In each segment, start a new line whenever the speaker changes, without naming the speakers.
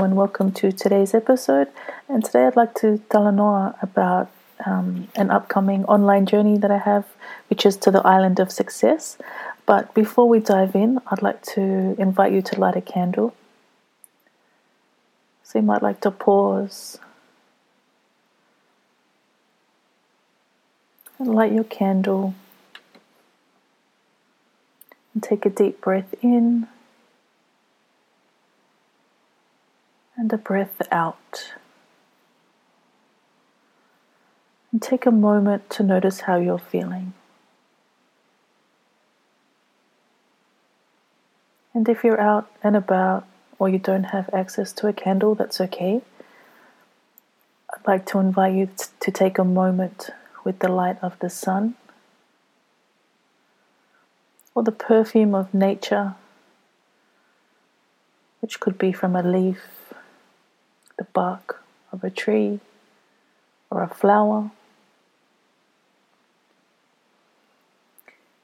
And welcome to today's episode. And today I'd like to tell Noah about um, an upcoming online journey that I have, which is to the island of success. But before we dive in, I'd like to invite you to light a candle. So you might like to pause and light your candle and take a deep breath in. And a breath out. And take a moment to notice how you're feeling. And if you're out and about or you don't have access to a candle, that's okay. I'd like to invite you to take a moment with the light of the sun or the perfume of nature, which could be from a leaf the bark of a tree or a flower.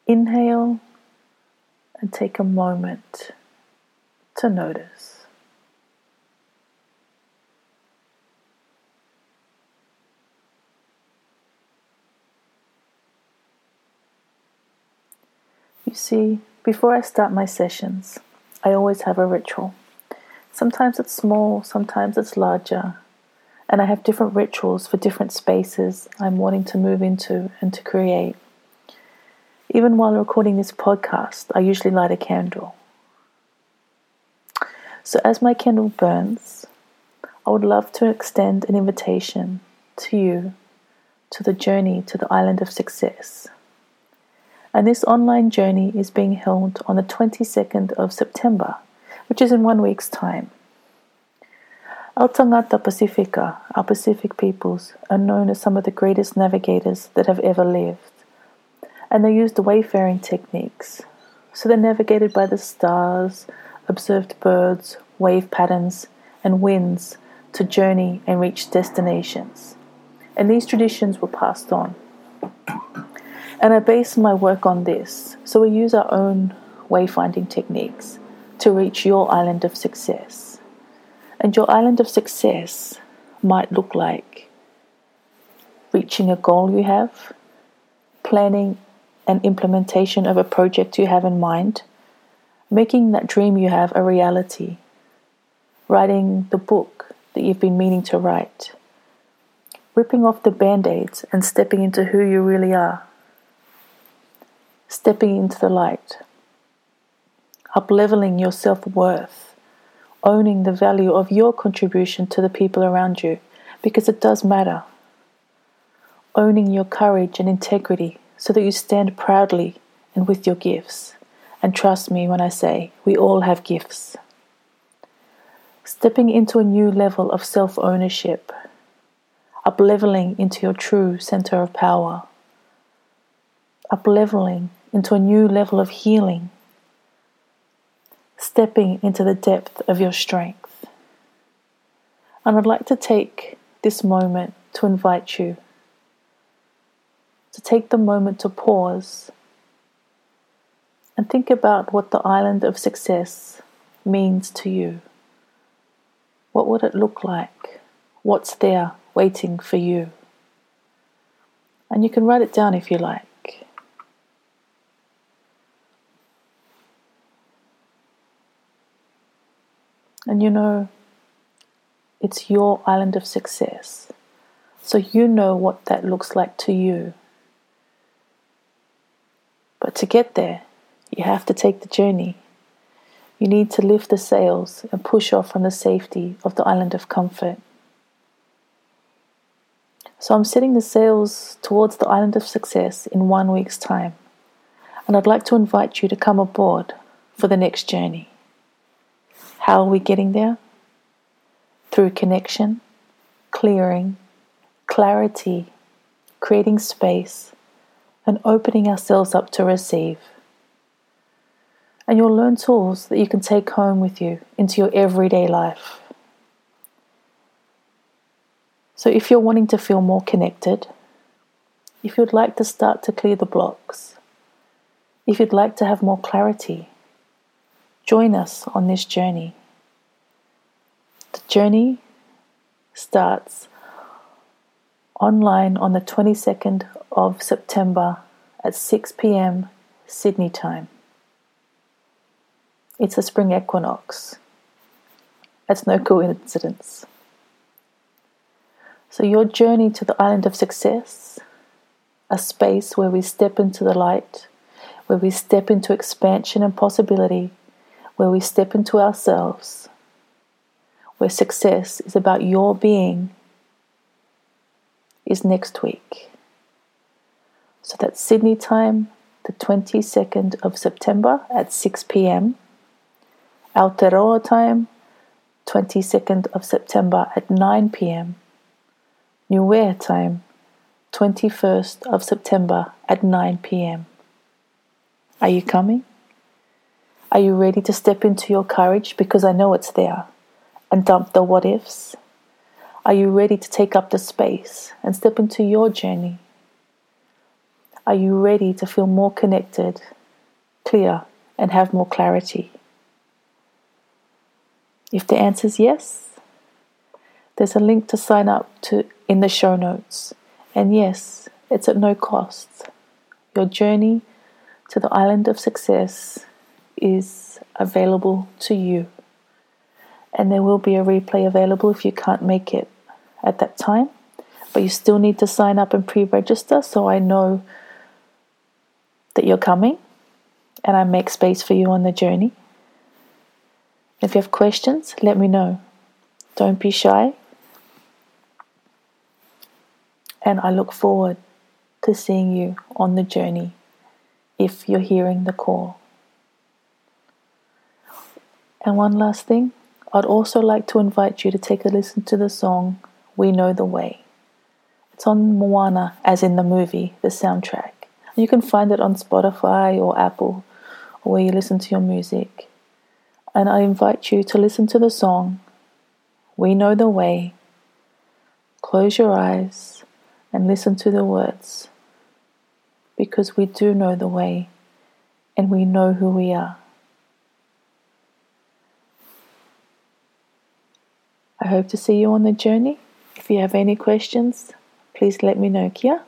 Inhale and take a moment to notice. You see, before I start my sessions, I always have a ritual. Sometimes it's small, sometimes it's larger. And I have different rituals for different spaces I'm wanting to move into and to create. Even while recording this podcast, I usually light a candle. So, as my candle burns, I would love to extend an invitation to you to the journey to the island of success. And this online journey is being held on the 22nd of September which is in one week's time. Our Tangata Pasifika, our Pacific peoples, are known as some of the greatest navigators that have ever lived. And they used the wayfaring techniques. So they navigated by the stars, observed birds, wave patterns, and winds to journey and reach destinations. And these traditions were passed on. And I base my work on this. So we use our own wayfinding techniques to reach your island of success. And your island of success might look like reaching a goal you have, planning an implementation of a project you have in mind, making that dream you have a reality, writing the book that you've been meaning to write, ripping off the band aids and stepping into who you really are, stepping into the light upleveling your self worth, owning the value of your contribution to the people around you, because it does matter. Owning your courage and integrity so that you stand proudly and with your gifts. And trust me when I say we all have gifts. Stepping into a new level of self ownership, upleveling into your true center of power, upleveling into a new level of healing stepping into the depth of your strength. And I'd like to take this moment to invite you to take the moment to pause and think about what the island of success means to you. What would it look like? What's there waiting for you? And you can write it down if you like. And you know, it's your island of success. So you know what that looks like to you. But to get there, you have to take the journey. You need to lift the sails and push off from the safety of the island of comfort. So I'm setting the sails towards the island of success in one week's time. And I'd like to invite you to come aboard for the next journey. How are we getting there? Through connection, clearing, clarity, creating space, and opening ourselves up to receive. And you'll learn tools that you can take home with you into your everyday life. So, if you're wanting to feel more connected, if you'd like to start to clear the blocks, if you'd like to have more clarity, Join us on this journey. The journey starts online on the 22nd of September at 6 pm Sydney time. It's a spring equinox. That's no coincidence. So, your journey to the island of success, a space where we step into the light, where we step into expansion and possibility, where we step into ourselves, where success is about your being, is next week. So that's Sydney time, the 22nd of September at 6 pm. Aotearoa time, 22nd of September at 9 pm. Niue time, 21st of September at 9 pm. Are you coming? Are you ready to step into your courage? Because I know it's there. And dump the what ifs? Are you ready to take up the space and step into your journey? Are you ready to feel more connected, clear, and have more clarity? If the answer is yes, there's a link to sign up to in the show notes. And yes, it's at no cost. Your journey to the island of success is available to you. And there will be a replay available if you can't make it at that time. But you still need to sign up and pre register so I know that you're coming and I make space for you on the journey. If you have questions, let me know. Don't be shy. And I look forward to seeing you on the journey if you're hearing the call. And one last thing, I'd also like to invite you to take a listen to the song We Know the Way. It's on Moana, as in the movie, the soundtrack. You can find it on Spotify or Apple, or where you listen to your music. And I invite you to listen to the song We Know the Way. Close your eyes and listen to the words because we do know the way and we know who we are. I hope to see you on the journey. If you have any questions, please let me know, Kia.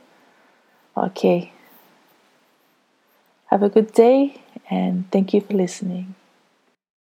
Okay. Have a good day and thank you for listening.